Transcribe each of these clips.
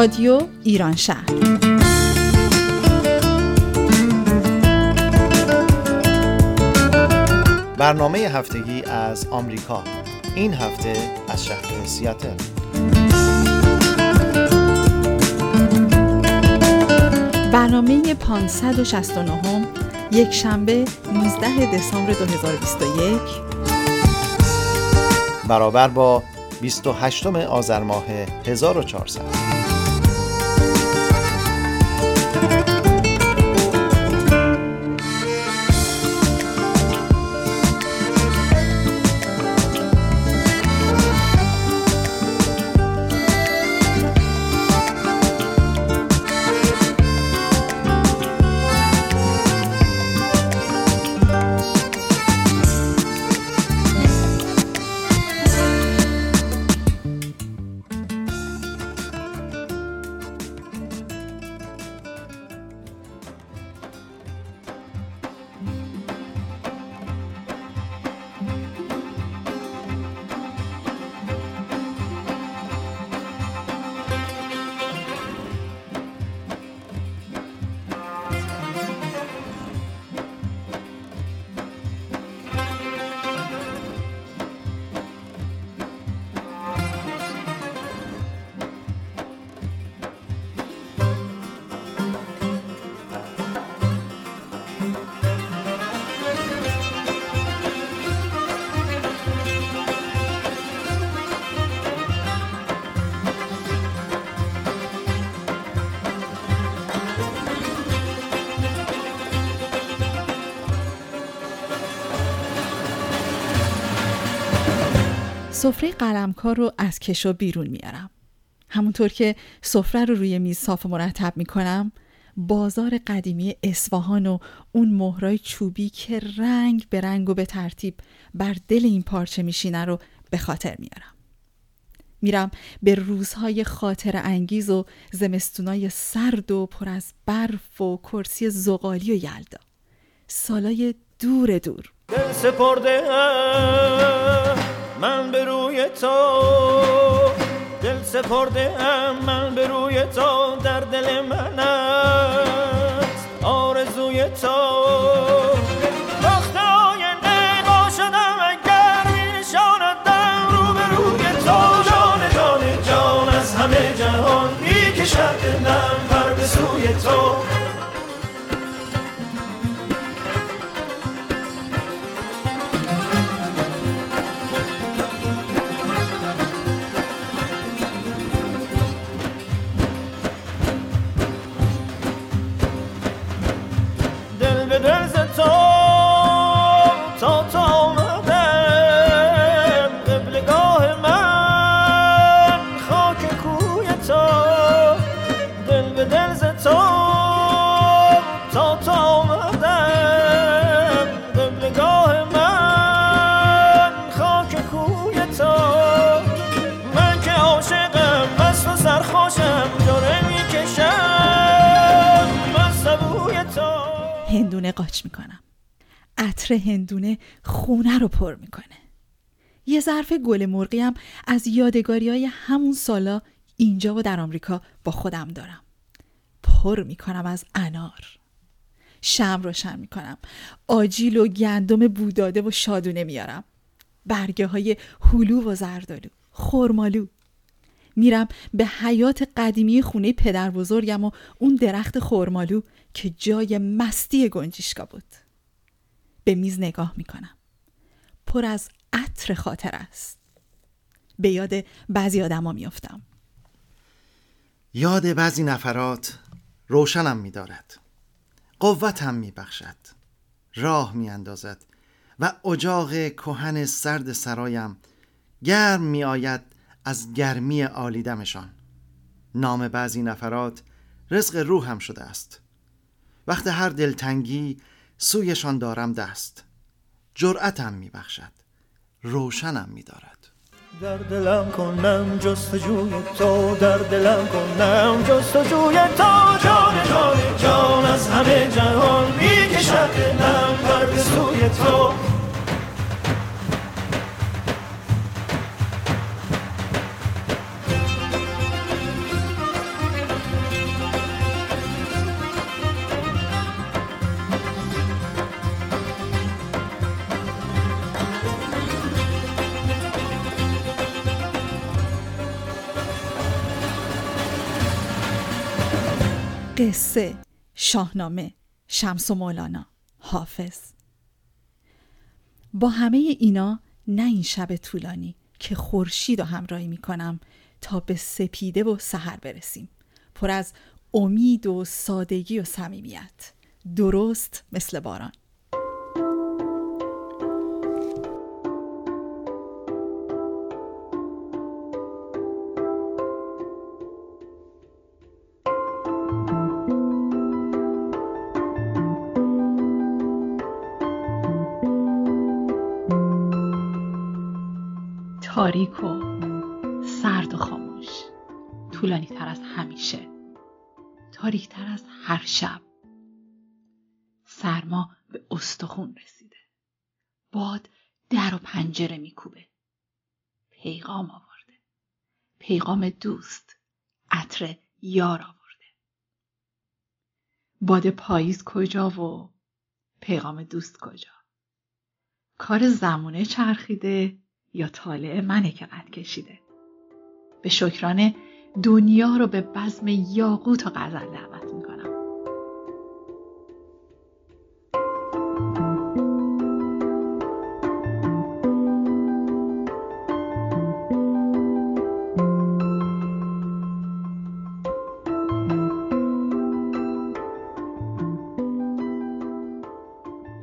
رادیو ایران شهر. برنامه هفتگی از آمریکا. این هفته از شهر سیاتل. برنامه 569 یک شنبه 19 دسامبر 2021 برابر با 28 آذر ماه 1400 سفره قلمکار رو از کشو بیرون میارم. همونطور که سفره رو روی میز صاف و مرتب می‌کنم بازار قدیمی اصفهان و اون مهرای چوبی که رنگ به رنگ و به ترتیب بر دل این پارچه میشینه رو به خاطر میارم. میرم به روزهای خاطر انگیز و زمستونای سرد و پر از برف و کرسی زغالی و یلدا. سالای دور دور. دل سپرده من به روی تو دل سپرده من به روی تو در دل من است. آرزوی تو. وقت آینده با شدم اگر می نشاندم رو به تو. جان جان جان از همه جهان می کشد دلم پر سوی تو. هندونه قاچ می‌کنم. عطر هندونه خونه رو پر می‌کنه. یه ظرف گل مرغی هم از یادگاری های همون سالا اینجا و در آمریکا با خودم دارم. پر می‌کنم از انار. شم روشن می‌کنم. آجیل و گندم بوداده و شادونه میارم برگه های هلو و زردالو خرمالو میرم به حیات قدیمی خونه پدر بزرگم و اون درخت خرمالو که جای مستی گنجیشکا بود. به میز نگاه می‌کنم. پر از عطر خاطر است. به یاد بعضی آدما میافتم. یاد بعضی نفرات روشنم می‌دارد. قوتم می‌بخشد. راه می‌اندازد و اجاق کهن سرد سرایم گرم می‌آید از گرمی آلیدمشان نام بعضی نفرات رزق روحم شده است. وقت هر دلتنگی سویشان دارم دست. جرأتم می‌بخشد روشنم می‌دارد. در دلم کنم جستجوی تو در دلم کنم جستجوی تو. جان جان جان از همه جهان می‌کشد دلم به سوی تو. قصه. شاهنامه شمس و مولانا. حافظ. با همه اینا نه این شب طولانی که خورشید و همراهی می‌کنم تا به سپیده و سحر برسیم. پر از امید و سادگی و صمیمیت. درست مثل باران. تاریک و سرد و خاموش. طولانی تر از همیشه. تاریک تر از هر شب. سرما به استخون رسیده. باد در و پنجره میکوبه. پیغام آورده. پیغام دوست. عطر یار آورده. باد پاییز کجا و پیغام دوست کجا؟ کار زمونه چرخیده. یا طالع منه که قد کشیده. به شکرانه دنیا رو به بزم یاقوت و غزل دعوت می‌کنم.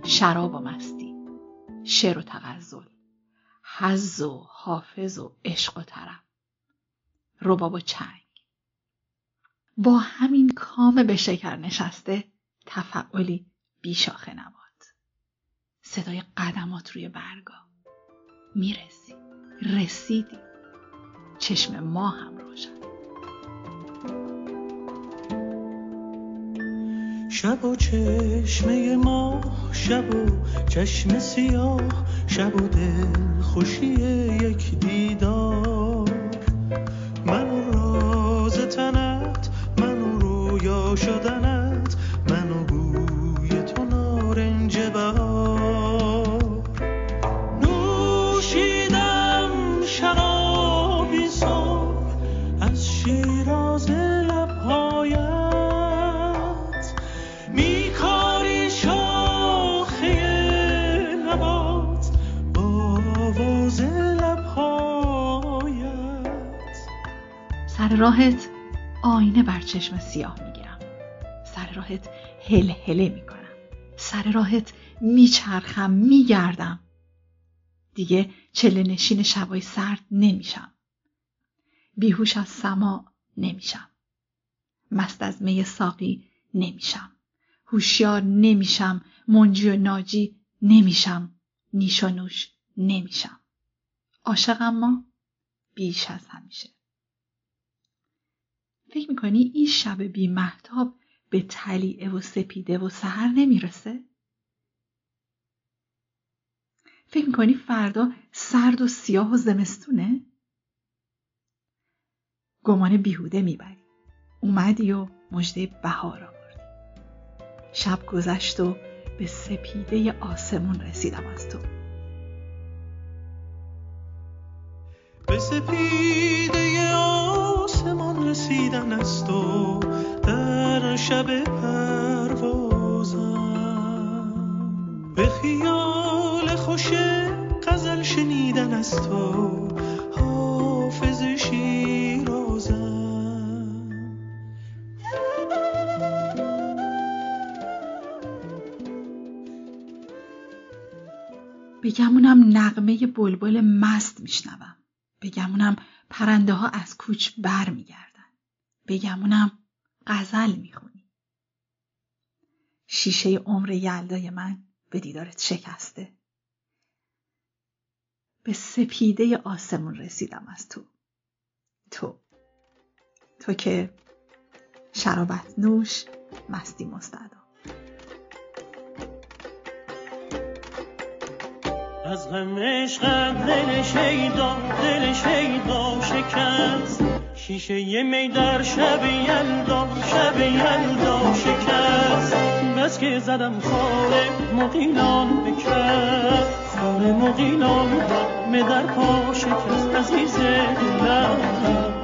شراب و مستی شعر و تغزل. حز و حافظ و عشق و طرب. رباب و چنگ. با همین کام به شکر نشسته تفعلی بیشاخه نباد. صدای قدمات روی برگا. می‌رسی. رسیدی. چشم ما هم روشن. شب و چشمه ما شب و چشم سیاه. شب و دل خوشی یک دیدار. چشم سیاه می‌گیرم. سر راهت هل هله می‌کنم. سر راهت میچرخم میگردم. دیگه چله نشین شبای سرد نمیشم. بیهوش از سما نمیشم. مست از می ساقی نمیشم. هوشیار نمیشم. منجی و ناجی نمیشم. نیش و نوش نمیشم. عاشق اما بیش از همیشه. فکر می‌کنی این شب بی محتاب به تلیعه و سپیده و سهر نمی‌رسه؟ فکر می‌کنی فردا سرد و سیاه و زمستونه؟ گمان بیهوده می‌بری اومدی و مژده بهار آوردی شب گذشت و به سپیده آسمون رسیدم از تو به سپیده رسیدن از تو در شب پروازم. به خیال خوش غزل شنیدن از تو حافظ بگمونم نغمه بلبل مست میشنوم. بگمونم پرنده ها از کوچ بر میگردن بگمونم غزل می‌خونی. شیشه عمر یلدای من به دیدارت شکسته. به سپیده آسمون رسیدم از تو. تو. تو که شرابت نوش مستی مستدا از غم عشقت دل شیدا دل شیدا شکست. شیشه ی می در شب یلدا شب یلدا شکست بس که زدم خار مقیلان بکرد خار مقیلان دم در پا شکست عزیز دلم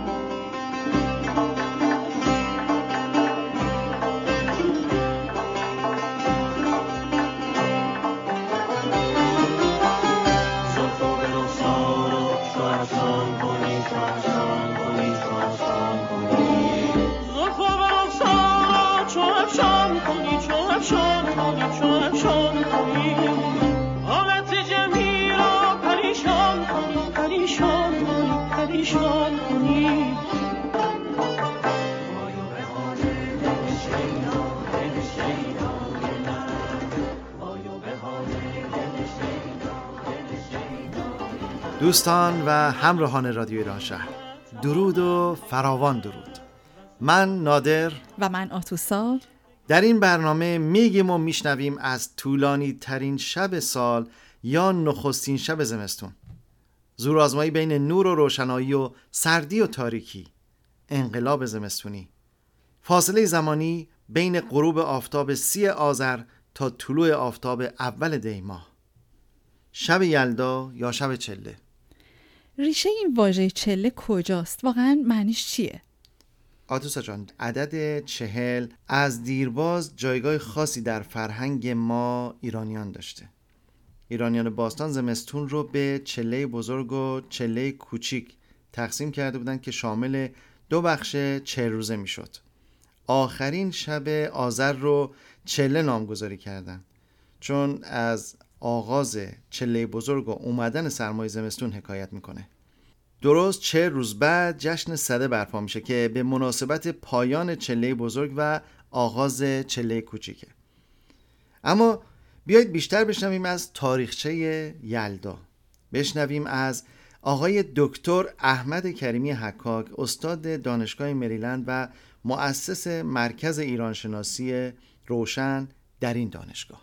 دوستان و همراهان رادیو ایران شهر. درود و فراوان درود. من نادر. و من آتوسا. در این برنامه میگیم و میشنویم از طولانی ترین شب سال یا نخستین شب زمستون. زورآزمایی بین نور و روشنایی و سردی و تاریکی. انقلاب زمستونی. فاصله زمانی بین غروب آفتاب سی آذر تا طلوع آفتاب اول دیماه شب یلدا یا شب چله؟ ریشه این واژه چله کجاست؟ واقعا معنیش چیه؟ آتوسا جان عدد چهل از دیرباز جایگاه خاصی در فرهنگ ما ایرانیان داشته. ایرانیان باستان زمستون رو به چله بزرگ و چله کوچیک تقسیم کرده بودند که شامل دو بخش چه روزه می‌شد. آخرین شب آذر رو چله نامگذاری کردند چون از آغاز چله بزرگ و اومدن سرمای زمستون حکایت می‌کنه. درست چه روز بعد جشن صده برپا میشه که به مناسبت پایان چله بزرگ و آغاز چله کوچیکه. اما بیایید بیشتر بشنویم از تاریخچه یلدا. بشنویم از آقای دکتر احمد کریمی حکاک استاد دانشگاه مریلند و مؤسس مرکز ایرانشناسی روشن در این دانشگاه.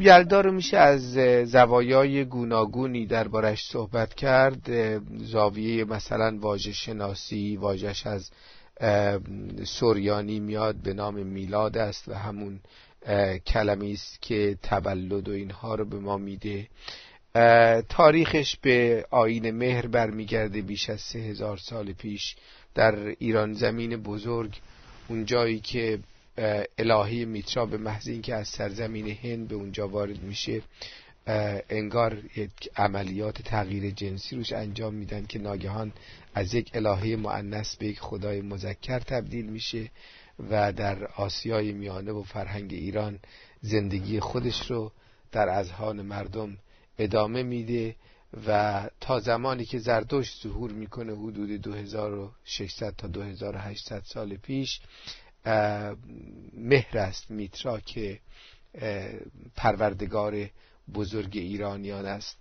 خب یلدا رو میشه از زوایای گوناگونی دربارش صحبت کرد. زاویه مثلا واژه شناسی واژش از سوریانی میاد به نام میلاد است و همون کلمی است که تولد و اینها رو به ما میده. تاریخش به آین مهر برمیگرده بیش از سه هزار سال پیش در ایران. زمین بزرگ اون جایی که الهی میترا به محض اینکه از سرزمین هند به اونجا وارد میشه انگار یک عملیات تغییر جنسی روش انجام میدن که ناگهان از یک الهه معنس به یک خدای مذکر تبدیل میشه و در آسیای میانه و فرهنگ ایران زندگی خودش رو در اذهان مردم ادامه میده و تا زمانی که زردشت ظهور می‌کنه حدود 2600 تا 2800 سال پیش مهر است میترا که پروردگار بزرگ ایرانیان است.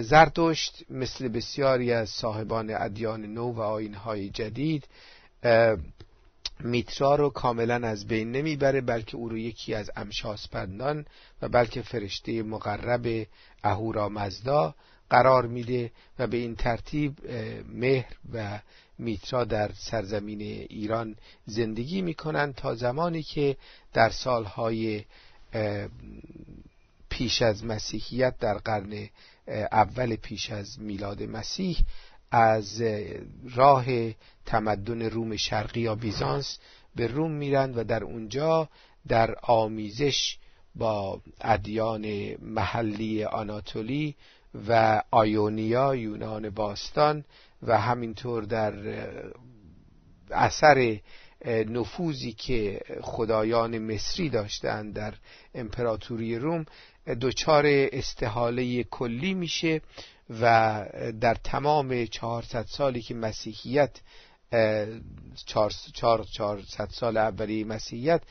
زردشت مثل بسیاری از صاحبان ادیان نو و آینهای جدید میترا رو کاملا از بین نمی‌بره بلکه او رو یکی از امشاسپندان و بلکه فرشته مقرب اهورا مزدا قرار میده و به این ترتیب مهر و میترا در سرزمین ایران زندگی می‌کنند تا زمانی که در سالهای پیش از مسیحیت در قرن اول پیش از میلاد مسیح از راه تمدن روم شرقی یا بیزانس به روم میرند و در اونجا در آمیزش با ادیان محلی آناتولی و آیونیا یونان باستان و همینطور در اثر نفوذی که خدایان مصری داشتند در امپراتوری روم دچار استحاله کلی میشه و در تمام 400 سالی که مسیحیت 400 سال اولی مسیحیت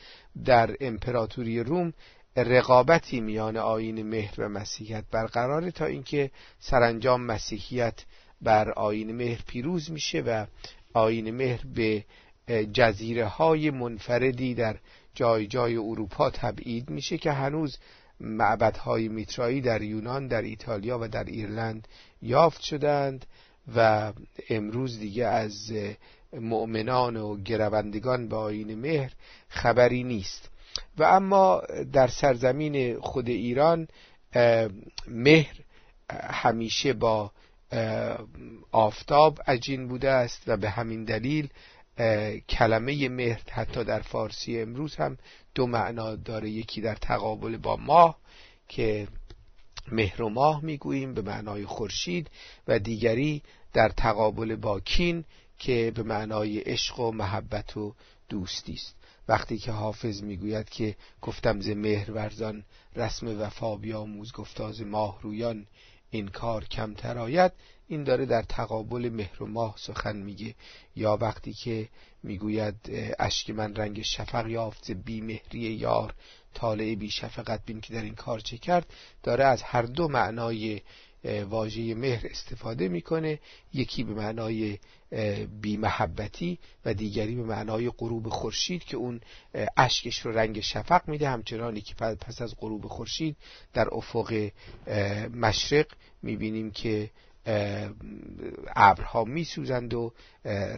در امپراتوری روم رقابتی میان آین مهر و مسیحیت برقراره تا اینکه سرانجام مسیحیت بر آین مهر پیروز میشه و آین مهر به جزیره های منفردی در جای جای اروپا تبعید میشه که هنوز معبدهای میترایی در یونان در ایتالیا و در ایرلند یافت شدند و امروز دیگه از مؤمنان و گروندگان به آین مهر خبری نیست. و اما در سرزمین خود ایران مهر همیشه با آفتاب عجین بوده است و به همین دلیل کلمه مهر حتی در فارسی امروز هم دو معنا داره. یکی در تقابل با ماه که مهر و ماه می‌گوییم به معنای خورشید و دیگری در تقابل با کین که به معنای عشق و محبت و دوستی است. وقتی که حافظ می‌گوید که گفتم ز مهر ورزان رسم وفا بیاموز گفتاز ماه رویان این کار کمتر آید. این داره در تقابل مهر و ماه سخن میگه. یا وقتی که می‌گوید اشک من رنگ شفق یافت بی مهری یار طالع بی شفقت بین که در این کار چه کرد. داره از هر دو معنای واژه مهر استفاده می‌کنه. یکی به معنای بی محبتی و دیگری به معنای غروب خورشید که اون اشکش رو رنگ شفق میده. همچنانی که پس از غروب خورشید در افق مشرق می‌بینیم که ابرها میسوزند و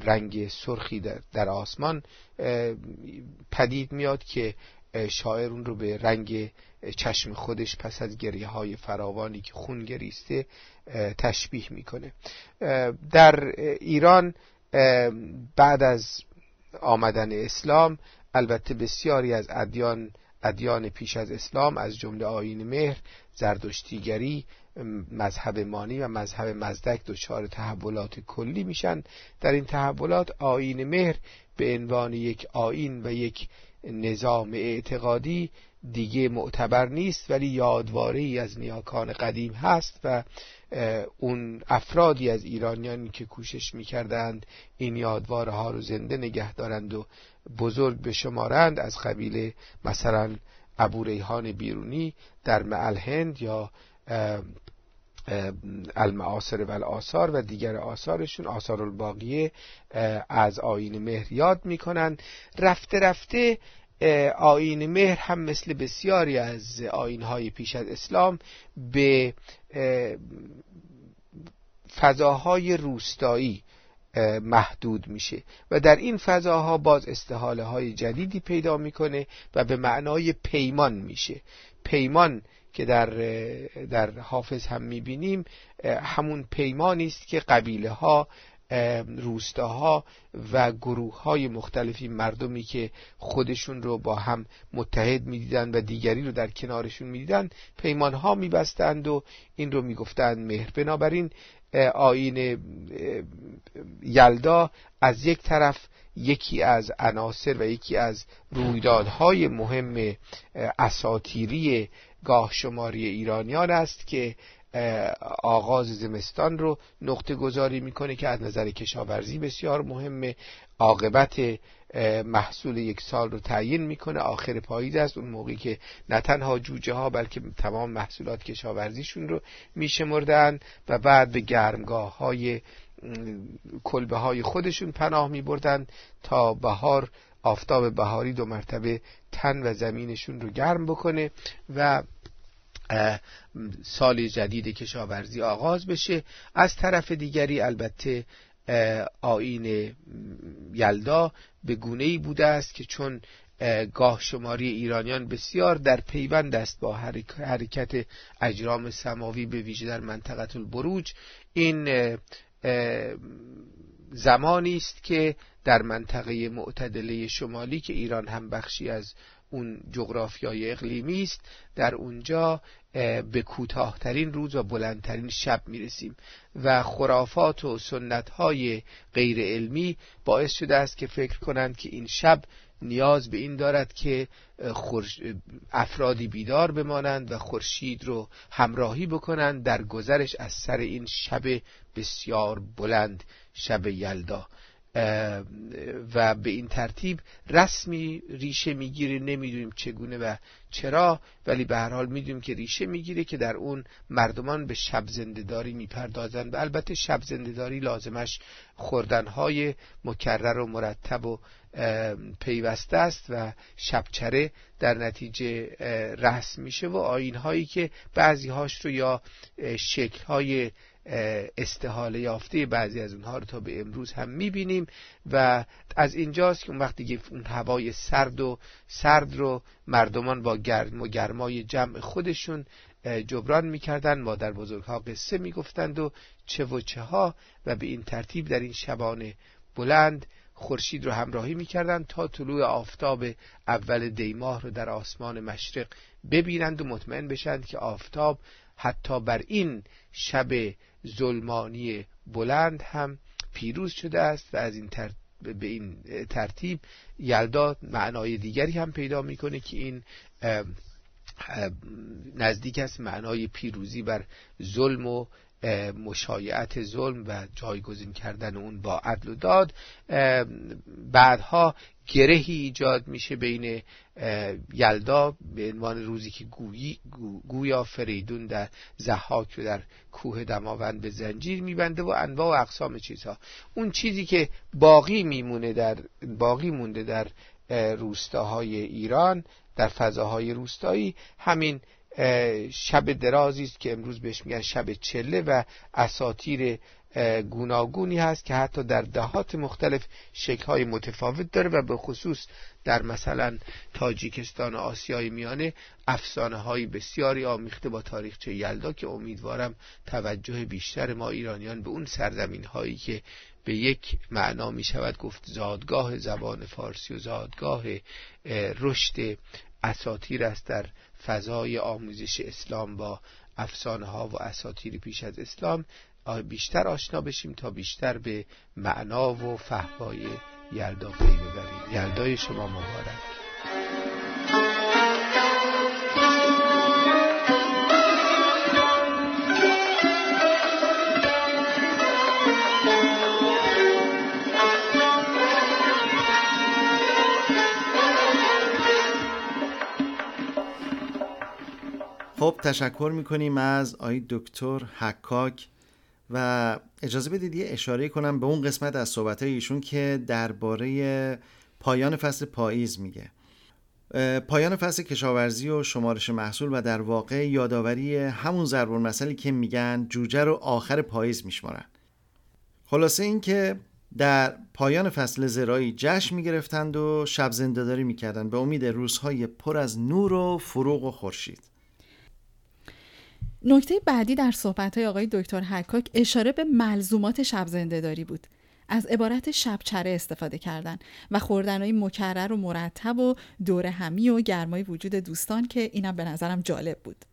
رنگ سرخی در آسمان پدید میاد که شاعر اون رو به رنگ چشم خودش پس از گریه های فراوانی که خون گریسته تشبیه می‌کنه. در ایران بعد از آمدن اسلام البته بسیاری از ادیان ادیان پیش از اسلام از جمله آین مهر زردشتیگری مذهب مانی و مذهب مزدک دچار تحولات کلی میشن. در این تحولات آین مهر به عنوان یک آین و یک نظام اعتقادی دیگه معتبر نیست ولی یادواره ای از نیاکان قدیم هست و اون افرادی از ایرانیان که کوشش می‌کردند این یادواره ها رو زنده نگه دارند و بزرگ بشمارند از قبیل مثلا ابو ریحان بیرونی در معل هند یا المعاصر و آثار و دیگر آثارشون آثار الباقیه از آین مهر یاد می‌کنن رفته رفته آین مهر هم مثل بسیاری از آینهای پیش از اسلام به فضاهای روستایی محدود میشه و در این فضاها باز استحاله های جدیدی پیدا می‌کنه و به معنای پیمان میشه. پیمان که در در حافظ هم می‌بینیم همون پیمانی است که قبیله ها روستاها و گروه های مختلفی مردمی که خودشون رو با هم متحد می‌دیدند و دیگری رو در کنارشون می‌دیدند پیمان ها میبستند و این رو می‌گفتند مهر بنابراین آین یلدا از یک طرف یکی از عناصر و یکی از رویدادهای مهم اساتیری گاه شماری ایرانیان است که آغاز زمستان رو نقطه گذاری می‌کنه که از نظر کشاورزی بسیار مهمه. عاقبت محصول یک سال رو تعیین می‌کنه. آخر پاییز است. اون موقعی که نه تنها جوجه ها بلکه تمام محصولات کشاورزیشون رو میشمردن و بعد به گرمگاه های کلبه های خودشون پناه می بردن تا بهار آفتاب بهاری دو مرتبه تن و زمینشون رو گرم بکنه و سال جدید کشاورزی آغاز بشه. از طرف دیگری البته آین یلدا به گونه ای بوده است که چون گاه شماری ایرانیان بسیار در پیوند است با حرکت اجرام سماوی به ویژه در منطقه البروج این زمانی است که در منطقه معتدله شمالی که ایران هم بخشی از اون جغرافیای اقلیمی است. در اونجا به کوتاهترین روز و بلندترین شب می‌رسیم و خرافات و سنت های غیر علمی باعث شده است که فکر کنند که این شب نیاز به این دارد که افرادی بیدار بمانند و خورشید رو همراهی بکنند در گذرش از سر این شب بسیار بلند شب یلدا. و به این ترتیب رسمی ریشه می‌گیره نمی‌دونیم چگونه و چرا ولی به هر حال می‌دونیم که ریشه می‌گیره که در اون مردمان به شب زندهداری می‌پردازند و البته شب زندهداری لازمش خوردنهای مکرر و مرتب و پیوسته است و شبچره در نتیجه رسم میشه و آین هایی که بعضی هاش رو یا شکل های استحاله یافته بعضی از اونها رو تا به امروز هم می‌بینیم و از اینجاست که اون وقتی که اون هوای سرد و سرد رو مردمان با گرم و گرمای جمع خودشون جبران می‌کردن مادر بزرگها قصه می‌گفتند و چه و چه ها و به این ترتیب در این شبانه بلند خورشید رو همراهی می‌کردند تا طلوع آفتاب اول دیماه رو در آسمان مشرق ببینند و مطمئن بشند که آفتاب حتی بر این شب ظلمانی بلند هم پیروز شده است و از این به این ترتیب یلدا معنای دیگری هم پیدا می‌کنه که این نزدیک است معنای پیروزی بر ظلم و مشایعت ظلم و جایگزین کردن اون با عدل و داد. بعدها گرهی ایجاد میشه بین یلدا به عنوان روزی که گویی گویا فریدون در زحاک رو در کوه دماوند به زنجیر میبنده و انواع و اقسام چیزها. اون چیزی که باقی میمونه در باقی مونده در روستاهای ایران در فضاهای روستایی همین شب درازی است که امروز بهش میگن شب چله و اساتیر گوناگونی هست که حتی در دهات مختلف شکلهای متفاوت داره و به خصوص در مثلا تاجیکستان و آسیای میانه افسانه های بسیاری آمیخته با تاریخچه یلدا که امیدوارم توجه بیشتر ما ایرانیان به اون سرزمین هایی که به یک معنا می شود گفت زادگاه زبان فارسی و زادگاه رشد اساتیر است در فضای آموزش اسلام با افسانه ها و اساتیر پیش از اسلام. بیشتر آشنا بشیم تا بیشتر به معنا و فهوای یلدا پی ببریم. یلدای شما مبارک. خب تشکر می‌کنیم از آقای دکتر حکاک. و اجازه بدید یه اشاره کنم به اون قسمت از صحبت ایشون که درباره پایان فصل پاییز میگه. پایان فصل کشاورزی و شمارش محصول و در واقع یادآوری همون ضرب المثلی که میگن جوجه رو آخر پاییز میشمارن. خلاصه این که در پایان فصل زرایی جشن می‌گرفتند و شب زندهداری می‌کردند. به امید روزهای پر از نور و فروغ و خورشید. نکته بعدی در صحبت آقای دکتر حکاک اشاره به ملزومات شب داری بود. از عبارت شبچره استفاده کردن و خوردن های مکرر و مرتب و دور همی و گرمای وجود دوستان که اینم به نظرم جالب بود.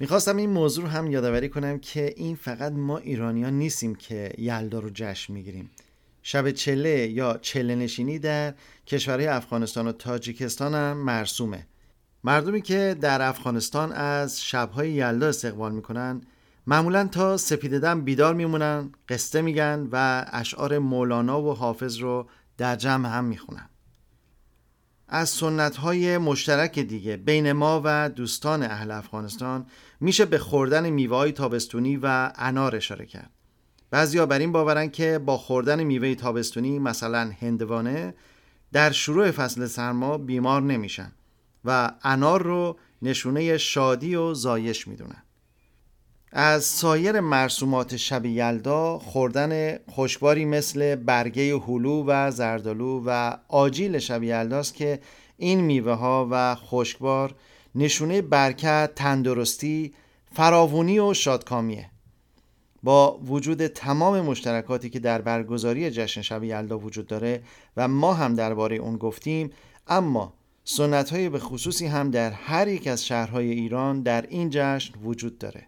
می‌خواستم این موضوع رو هم یادآوری کنم که این فقط ما ایرانیان نیستیم که یلدا رو جشن می‌گیریم. شب چله یا چله نشینی در کشورهای افغانستان و تاجیکستان هم مرسومه. مردمی که در افغانستان از شبهای یلدا استقبال می‌کنن معمولا تا سپیددم بیدار میمونن قصه میگن و اشعار مولانا و حافظ رو در جمع هم می‌خونن. از سنت های مشترک دیگه بین ما و دوستان اهل افغانستان میشه به خوردن میوه تابستونی و انار اشاره کرد. بعضیا بر این باورن که با خوردن میوه تابستونی مثلا هندوانه در شروع فصل سرما بیمار نمیشن. و انار رو نشونه شادی و زایش می‌دونن. از سایر مرسومات شب یلدا خوردن خوشباری مثل برگه هلو و زردالو و آجیل شب یلداست که این میوه ها و خشکبار نشونه برکت، تندرستی، فراوونی و شادکامیه. با وجود تمام مشترکاتی که در برگزاری جشن شب یلدا وجود داره و ما هم درباره اون گفتیم اما سنت های به خصوصی هم در هر یک از شهرهای ایران در این جشن وجود داره.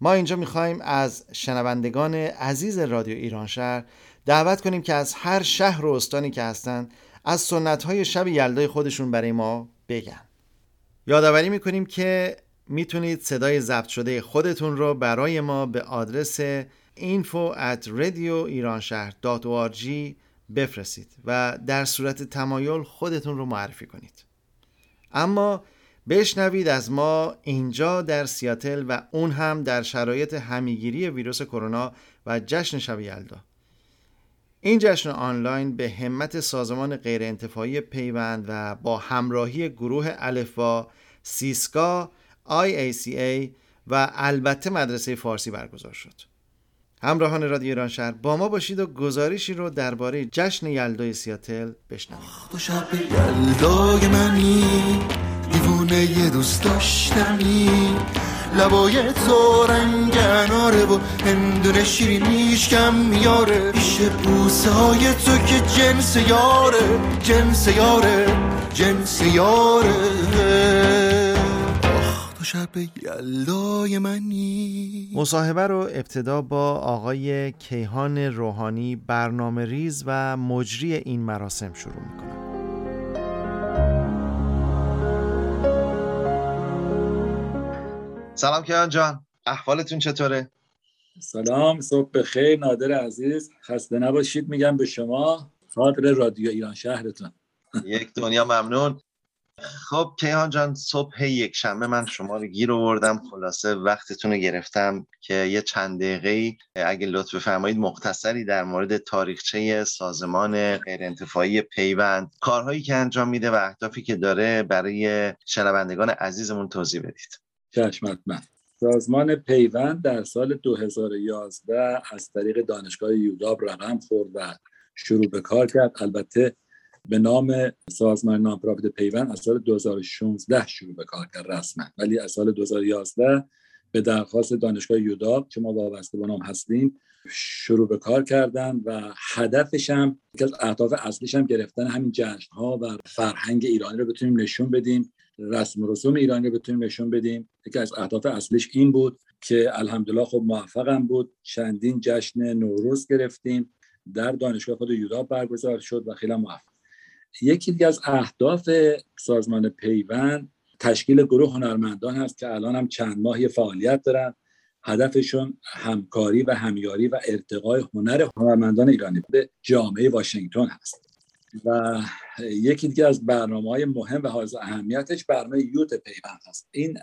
ما اینجا می‌خوایم از شنوندگان عزیز رادیو ایران شهر دعوت کنیم که از هر شهر و استانی که هستند از سنت های شب یلدای خودشون برای ما بگن. یادآوری می‌کنیم که می‌تونید صدای ضبط شده خودتون رو برای ما به آدرس info at بفرستید و در صورت تمایل خودتون رو معرفی کنید اما بشنوید از ما اینجا در سیاتل و اون هم در شرایط همیگیری ویروس کرونا و جشن شب یلدا این جشن آنلاین به همت سازمان غیرانتفاعی پیوند و با همراهی گروه الفا، سیسکا، IACA و البته مدرسه فارسی برگزار شد. همراهان رادیو ایران شهر با ما باشید و گزارشی رو درباره جشن یلدای سیاتل بشنوید. تو شب یلدای منی دیوونه یه دوست داشتنی. لبای تو رنگ اناره و هندونه شیرینیش کم میاره. پیش بوسه های تو که جنس یاره جنس یاره جنس یاره. تو شب یلدای منی مصاحبه رو ابتدا با آقای کیهان روحانی برنامه ریز و مجری این مراسم شروع می‌کنم. سلام کیهان جان. احوالتون چطوره؟ سلام صبح بخیر نادر عزیز. خسته نباشید میگم به شما خاطر رادیو ایران شهرتون. یک دنیا ممنون. خب کیهان جان صبح یک شنبه من شما رو گیر آوردم. خلاصه وقتتون رو گرفتم که یه چند دقیقه اگه لطف بفرمایید مختصری در مورد تاریخچه سازمان غیرانتفاعی پیوند کارهایی که انجام میده و اهدافی که داره برای شنوندگان عزیزمون توضیح بدید. چشم من سازمان پیوند در سال 2011 از طریق دانشگاه یوداب رقم خورد و شروع به کار کرد. البته به نام سازمان نامپرافیت پیوند از سال 2016 شروع به کار کرد رسما. ولی از سال 2011 به درخواست دانشگاه یوداب که ما وابسته به نام هستیم شروع به کار کردن و هدفش هم یکی از اهداف اصلیش هم گرفتن همین جشن ها و فرهنگ ایرانی رو بتونیم نشون بدیم رسم و رسوم ایرانی رو بتونیم نشون بدیم. یکی از اهداف اصلیش این بود که الحمدلله خب موفقم بود. چندین جشن نوروز گرفتیم. در دانشگاه خود یوداب برگزار شد و خیلی موفق یکی دیگه از اهداف سازمان پیوند تشکیل گروه هنرمندان هست که الان هم چند ماهی فعالیت دارن. هدفشون همکاری و همیاری و ارتقای هنر هنرمندان ایرانی به جامعه واشنگتن هست. و یکی دیگه از برنامه های مهم و حائز اهمیتش برنامه یوت پیوند هست. این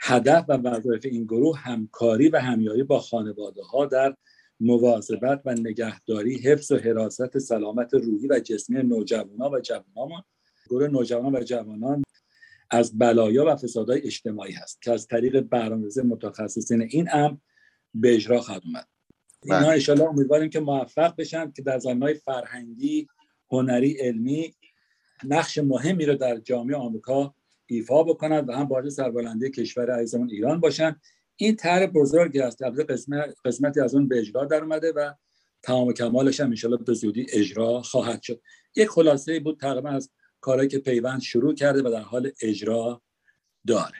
هدف و وظایف این گروه همکاری و همیاری با خانواده ها در مواظبت و نگهداری حفظ و حراست سلامت روحی و جسمی نوجوانان و جوانان گروه نوجوانان و جوانان از بلایا و فسادهای اجتماعی هست که از طریق برنامه‌ریزی متخصصین این امر به اجرا خواهد اومد. اینا انشالله امیدواریم که موفق بشن که در زمینهای فرهنگی هنری علمی نقش مهمی رو در جامعه آمریکا ایفا بکنند و هم باعث سربلندی کشور عزیزمون ایران باشن. این طرح بزرگی است البته قسمت قسمتی از اون به اجرا در اومده و تمام کمالش هم انشالله به زودی اجرا خواهد شد. یک خلاصه بود تقریبا از کارهایی که پیوند شروع کرده و در حال اجرا داره.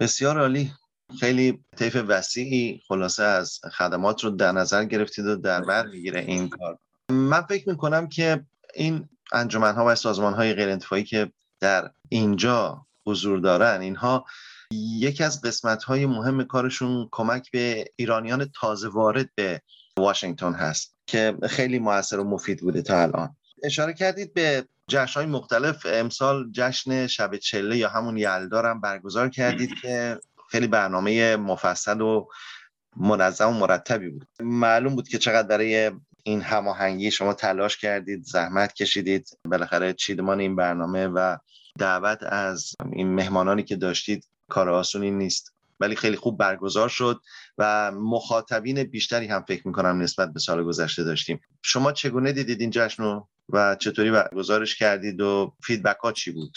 بسیار عالی. خیلی طیف وسیعی خلاصه از خدمات رو در نظر گرفتید و در بر می‌گیره این کار. من فکر می‌کنم که این انجمن ها و سازمان های غیر انتفاعی که در اینجا حضور دارن اینها یکی از قسمت های مهم کارشون کمک به ایرانیان تازه وارد به واشنگتن هست که خیلی موثر و مفید بوده تا الان. اشاره کردید به جشن های مختلف. امسال جشن شب چله یا همون یلدا هم برگزار کردید که خیلی برنامه مفصل و منظم و مرتبی بود. معلوم بود که چقدر برای این هماهنگی شما تلاش کردید زحمت کشیدید. بالاخره چیدمان این برنامه و دعوت از این مهمانانی که داشتید کار آسونی نیست. ولی خیلی خوب برگزار شد و مخاطبین بیشتری هم فکر می‌کنم نسبت به سال گذشته داشتیم. شما چگونه دیدید این جشن رو و چطوری برگزارش کردید و فیدبک ها چی بود؟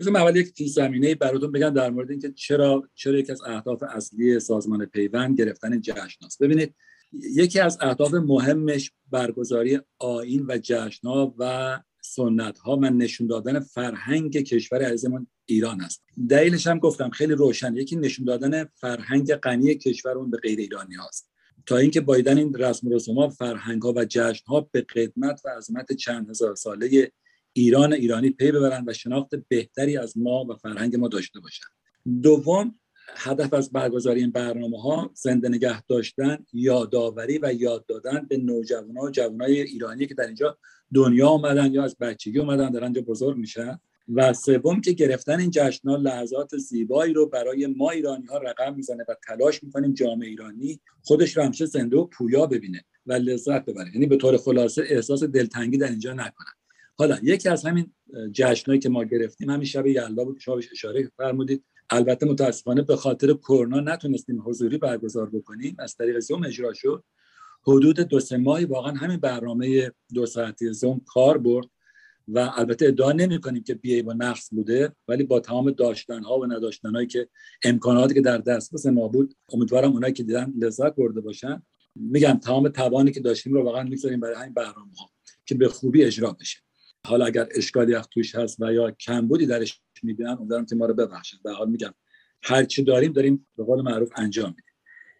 بذارم اول یک زمینه براتون بگم در مورد اینکه چرا چرا یکی از اهداف اصلی سازمان پیوند گرفتن جشن است ببینید یکی از اهداف مهمش برگزاری آین و جشنها و سنت ها و نشون دادن فرهنگ کشور عزیزمون ایران است. دلیلش هم گفتم خیلی روشن. یکی نشون دادن فرهنگ غنی کشورمون به غیر ایرانی هاست. تا اینکه بایدن این رسم و رسوم فرهنگ ها و جشن ها به قدمت و عظمت چند هزار ساله ایران ایرانی پی ببرن و شناخت بهتری از ما و فرهنگ ما داشته باشن. دوم هدف از برگزاری این برنامه ها زنده نگه داشتن یادآوری و یاد دادن به نوجوان و جوانای ایرانی که در اینجا دنیا آمدن یا از بچگی اومدن در اینجا بزرگ میشن. و سوم که گرفتن این جشن لحظات زیبایی رو برای ما ایرانی ها رقم می‌زنه و تلاش می‌کنیم جامعه ایرانی خودش رو همیشه زنده و پویا ببینه و لذت ببره. یعنی به طور خلاصه احساس دلتنگی در اینجا نکنن حالا یکی از همین جشنهایی که ما گرفتیم همین شب یلدا بود شما اشاره فرمودید. البته متاسفانه به خاطر کرونا نتونستیم حضوری برگزار بکنیم. از طریق زوم اجرا شد. حدود دو سه ماهی واقعا همین برنامه دو ساعتی زوم کار برد و البته ادعا نمی کنیم که بیای با نقص بوده ولی با تمام داشتن ها و نداشتن هایی که امکاناتی که در دسترس ما بود امیدوارم اونایی که دیدن لذت برده باشن. میگم تمام توانی که داشتیم رو واقعا می‌ذاریم برای همین برنامه ها که به خوبی اجرا بشه. حالا اگر اشکالی از توش هست و یا کمبودی درش می‌بینن امیدوارم که ما رو ببخشید به حال میگم هر چی داریم داریم به قول معروف انجام میدیم.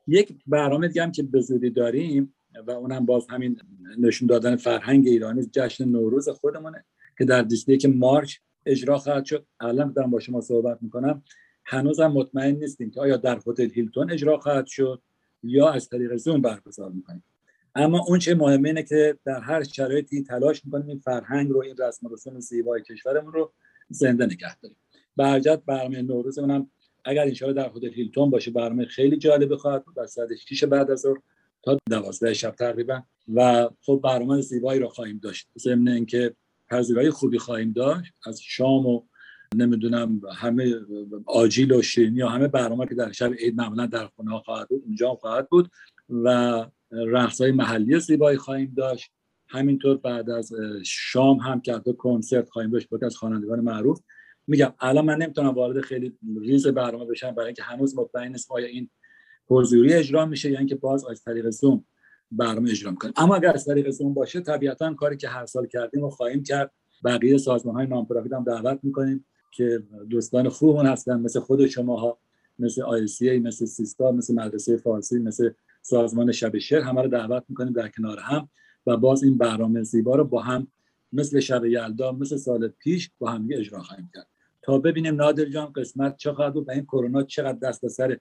یک برنامه دیگه هم که به زودی داریم و اونم باز همین نشون دادن فرهنگ ایرانی جشن نوروز خودمونه که در که مارچ اجرا خواهد شد. الان دارم با شما صحبت می‌کنم. هنوزم مطمئن نیستیم که آیا در هتل هیلتون اجرا خواهد شد یا از طریق زوم برگزار می‌کنیم. اما اون چه مهمه اینه که در هر شرایطی تلاش می‌کنیم این فرهنگ رو این رسم و رسوم زیبای کشورمون رو زنده نگه داریم. برجت برنامه نوروز اونم اگر انشاءالله در هتل هیلتون باشه برنامه خیلی جالب خواهد بود. از ساعت 6 بعد از ظهر تا 12 شب تقریبا. و خب برنامه زیبایی رو خواهیم داشت. ضمن اینکه پذیرایی خوبی خواهیم داشت. از شام و نمی‌دونم همه آجیل و شیرینی و همه برنامه که در شب عید معمولا در خونه خواهد بود اونجا خواهد بود. و رقص های محلی زیبایی خواهیم داشت. همینطور بعد از شام هم که کنسرت خواهیم داشت بود از خوانندگان معروف. میگم الان من نمی‌تونم وارد خیلی ریز برنامه بشم برای اینکه هنوز مطمئن نیست آیا این حضوری اجرا میشه یا اینکه باز از طریق زوم برنامه اجرا می‌کنیم اما اگر از طریق زوم باشه طبیعتا کاری که هر سال کردیم و خواهیم کرد بقیه سازمان های نامپرافیت هم دعوت می‌کنیم که دوستان خوبمون هستن مثل خود شماها مثل ای مثل سیستا مثل مدرسه فارسی مثل سازمان شب شعر همه رو دعوت می‌کنیم در کنار هم و باز این برنامه زیبا رو با هم مثل شب یلدا مثل سال پیش با هم اجرا خواهیم کرد. تا ببینیم نادر جان قسمت بود و این کرونا چقدر دست به سر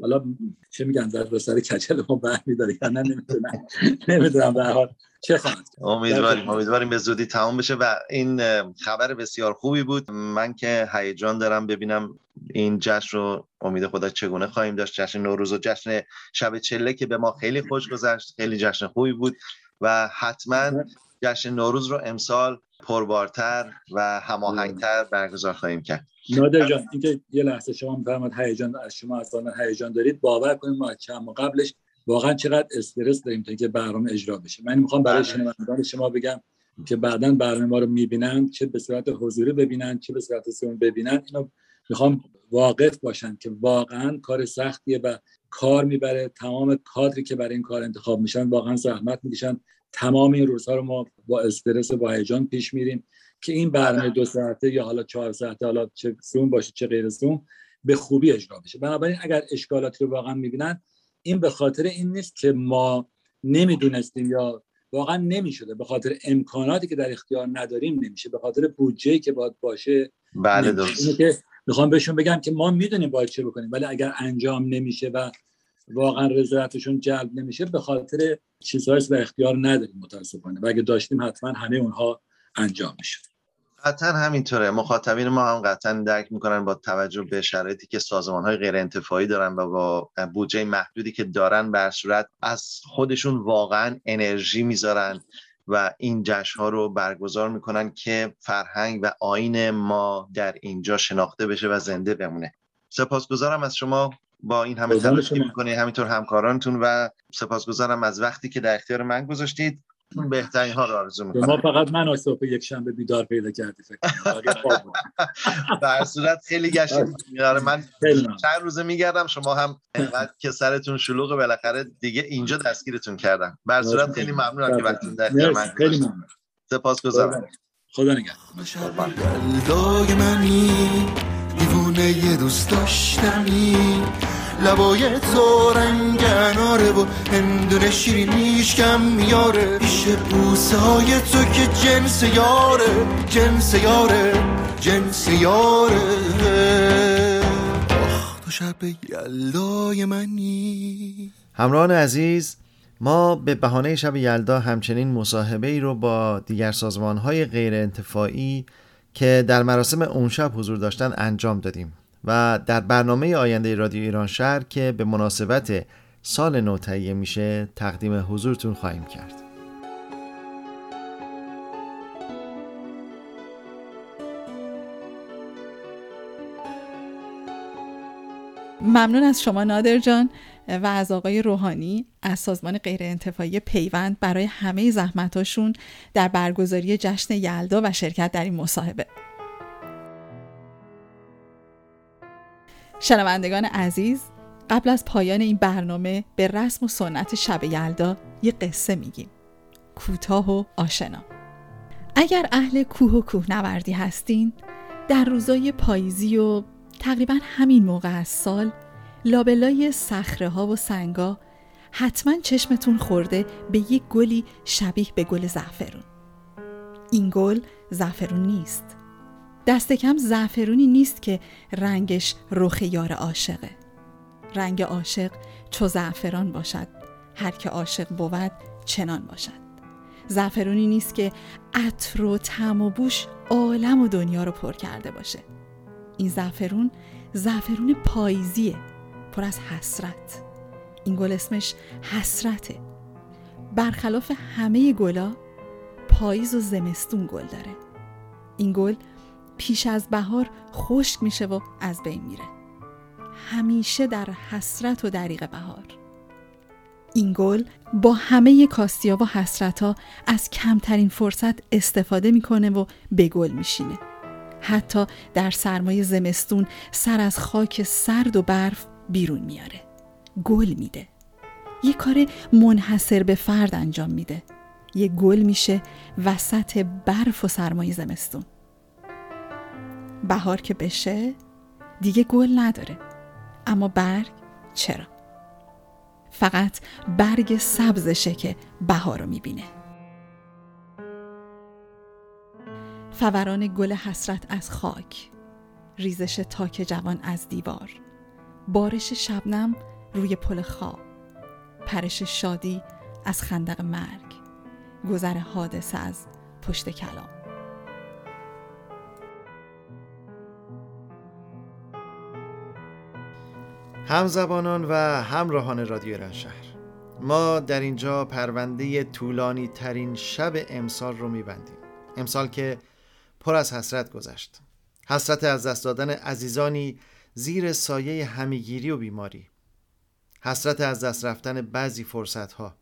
حالا چه میگن در به سر کچل ما برمیداره یا نه نمی‌دونم. نمی‌دونم به حال چه خواهد امیدواریم امیدواریم به زودی تمام بشه و این خبر بسیار خوبی بود. من که هیجان دارم ببینم این جشن رو امید خدا چگونه خواهیم داشت. جشن نوروز و جشن شب چله که به ما خیلی خوش گذشت خیلی جشن خوبی بود و حتما جشن نوروز رو امسال پربارتر و هماهنگتر برگزار خواهیم کرد. نادر جان اینکه یه لحظه شما میفرماد هیجان از شما اصلا هیجان دارید. باور کنید ما چند قبلش واقعا چقدر استرس داریم تا اینکه برنامه اجرا بشه. من می‌خوام برای بله. شنوندگان شما بگم که بعدا برنامه ما رو می‌بینن چه به صورت حضوری ببینن چه به صورت سیون ببینن. اینو می‌خوام واقف باشن که واقعا کار سختیه و کار می‌بره تمام کادری که برای این کار انتخاب میشن واقعا زحمت می‌کشن. تمام این روزها رو ما با استرس و با هیجان پیش میریم که این برنامه دو ساعته یا حالا چهار ساعته حالا چه زوم باشه چه غیر زوم به خوبی اجرا بشه. بنابراین اگر اشکالاتی رو واقعا می‌بینن این به خاطر این نیست که ما نمی‌دونستیم یا واقعا نمی‌شده. به خاطر امکاناتی که در اختیار نداریم نمیشه. به خاطر بودجه که باید باشه بله درست. می‌خوام بهشون بگم که ما می‌دونیم باید چه بکنیم ولی اگر انجام نمیشه و واقعا رضایتشون جلب نمیشه به خاطر چیزهایی به اختیار نداریم متاسفانه. و اگه داشتیم حتما همه اونها انجام میشه قطعا همینطوره. مخاطبین ما هم قطعا درک می‌کنن با توجه به شرایطی که سازمان های غیر انتفاعی دارن و با بودجه محدودی که دارن بر صورت از خودشون واقعا انرژی می‌ذارن. و این جشن ها رو برگزار می‌کنن که فرهنگ و آین ما در اینجا شناخته بشه و زنده بمونه. سپاسگزارم از شما با این همه تلاش می‌کنید همینطور همکارانتون و سپاسگزارم از وقتی که در اختیار من گذاشتید. بهترین ها رو آرزو می‌کنم. ما فقط من از صبح یک شنبه بیدار پیدا کردی فکر در صورت خیلی گشتیم. آره، من چند روزه میگردم. شما هم انقدر که سرتون شلوغ بالاخره دیگه اینجا دستگیرتون کردم. بر صورت خیلی ممنونم که وقتی در من خیلی ممنون. سپاسگزارم. خدا نگهدار. منی دیوونه دوست داشتنی. لبای تو رنگ اناره و هندونه شیرینیش کم میاره. پیش بوسه های تو که جنس یاره جنس یاره جنس یاره. تو شب یلدای منی. همراهان عزیز ما به بهانه شب یلدا همچنین مصاحبه ای رو با دیگر سازمان های غیر انتفاعی که در مراسم اون شب حضور داشتن انجام دادیم. و در برنامه آینده رادیو ایران شهر که به مناسبت سال نو تهیه میشه تقدیم حضورتون خواهیم کرد. ممنون از شما نادر جان و از آقای روحانی از سازمان غیر انتفاعی پیوند برای همه زحمتاشون در برگزاری جشن یلدا و شرکت در این مصاحبه. شنوندگان عزیز قبل از پایان این برنامه به رسم و سنت شب یلدا یه قصه میگیم. کوتاه و آشنا. اگر اهل کوه و کوهنوردی هستین در روزای پاییزی و تقریبا همین موقع از سال لابلای صخره ها و سنگا حتما چشمتون خورده به یک گلی شبیه به گل زعفرون. این گل زعفرون نیست. دست کم زعفرونی نیست که رنگش رخ یار عاشقه. رنگ عاشق چو زعفران باشد هر که عاشق بود چنان باشد. زعفرونی نیست که عطر و طعم و بوش عالم و دنیا رو پر کرده باشه. این زعفرون زعفرون پاییزیه پر از حسرت. این گل اسمش حسرته. برخلاف همه گلا پاییز و زمستون گل داره. این گل پیش از بهار خشک میشه و از بین میره. همیشه در حسرت و دریغ بهار. این گل با همه کاستیا و حسرت ها از کمترین فرصت استفاده می‌کنه و به گل میشینه. حتی در سرمایه زمستون سر از خاک سرد و برف بیرون میاره. گل میده. یه کار منحصر به فرد انجام میده. یه گل میشه وسط برف و سرمایه زمستون. بهار که بشه دیگه گل نداره. اما برگ چرا؟ فقط برگ سبزشه که بهار رو می‌بینه. فوران گل حسرت از خاک ریزش تاک جوان از دیوار بارش شبنم روی پل خواب پرش شادی از خندق مرگ گذر حادثه از پشت کلام. همزبانان و همراهان رادیو شهر. ما در اینجا پرونده طولانی ترین شب امسال رو میبندیم. امسال که پر از حسرت گذشت. حسرت از دست دادن عزیزانی زیر سایه همیگیری و بیماری. حسرت از دست رفتن بعضی فرصت ها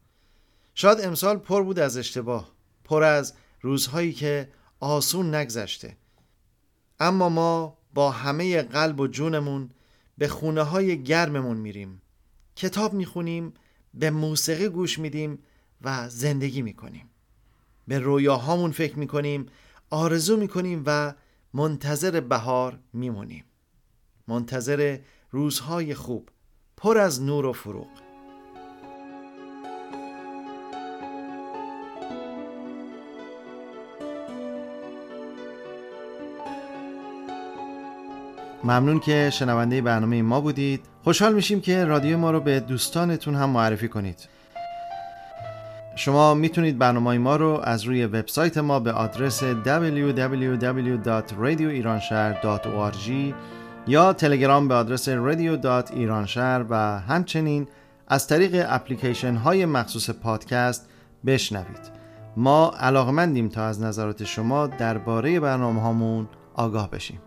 شاید امسال پر بود از اشتباه پر از روزهایی که آسون نگذشته. اما ما با همه قلب و جونمون به خونه های گرممون میریم. کتاب می‌خونیم به موسیقی گوش میدیم و زندگی می‌کنیم. به رویاهامون فکر می‌کنیم آرزو می‌کنیم و منتظر بهار میمونیم. منتظر روزهای خوب پر از نور و فروغ. ممنون که شنونده برنامه ما بودید. خوشحال میشیم که رادیو ما رو به دوستانتون هم معرفی کنید. شما می‌تونید برنامه ما رو از روی وبسایت ما به آدرس www.radioiranshahr.org یا تلگرام به آدرس radio.iranshahr و همچنین از طریق اپلیکیشن های مخصوص پادکست بشنوید. ما علاقمندیم تا از نظرات شما درباره برنامه هامون آگاه بشیم.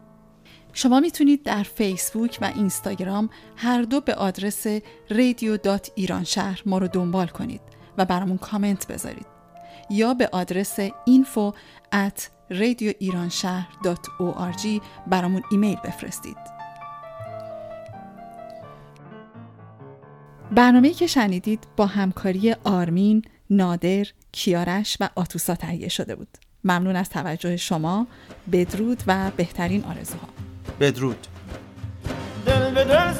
شما می‌تونید در فیسبوک و اینستاگرام هر دو به آدرس رادیو دات ایران شهر ما رو دنبال کنید و برامون کامنت بذارید. یا به آدرس info at radioiranshahr.org برامون ایمیل بفرستید. برنامه که شنیدید با همکاری آرمین، نادر، کیارش و آتوسا تهیه شده بود. ممنون از توجه شما بدرود و بهترین آرزوها. بدرود. دل به دل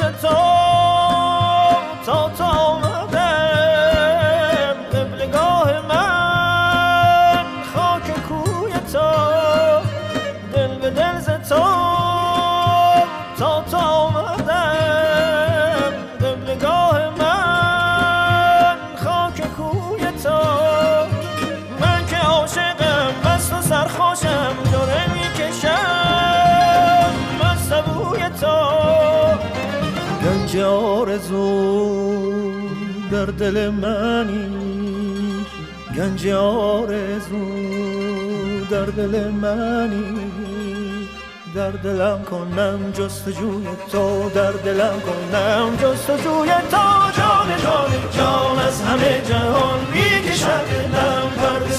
دل منی گنج آرزو در دل منی. در دلم کنم جستجوی تو در دلم کنم جستجوی تو. جان جان جان از همه جهان می‌کشد دلم پرد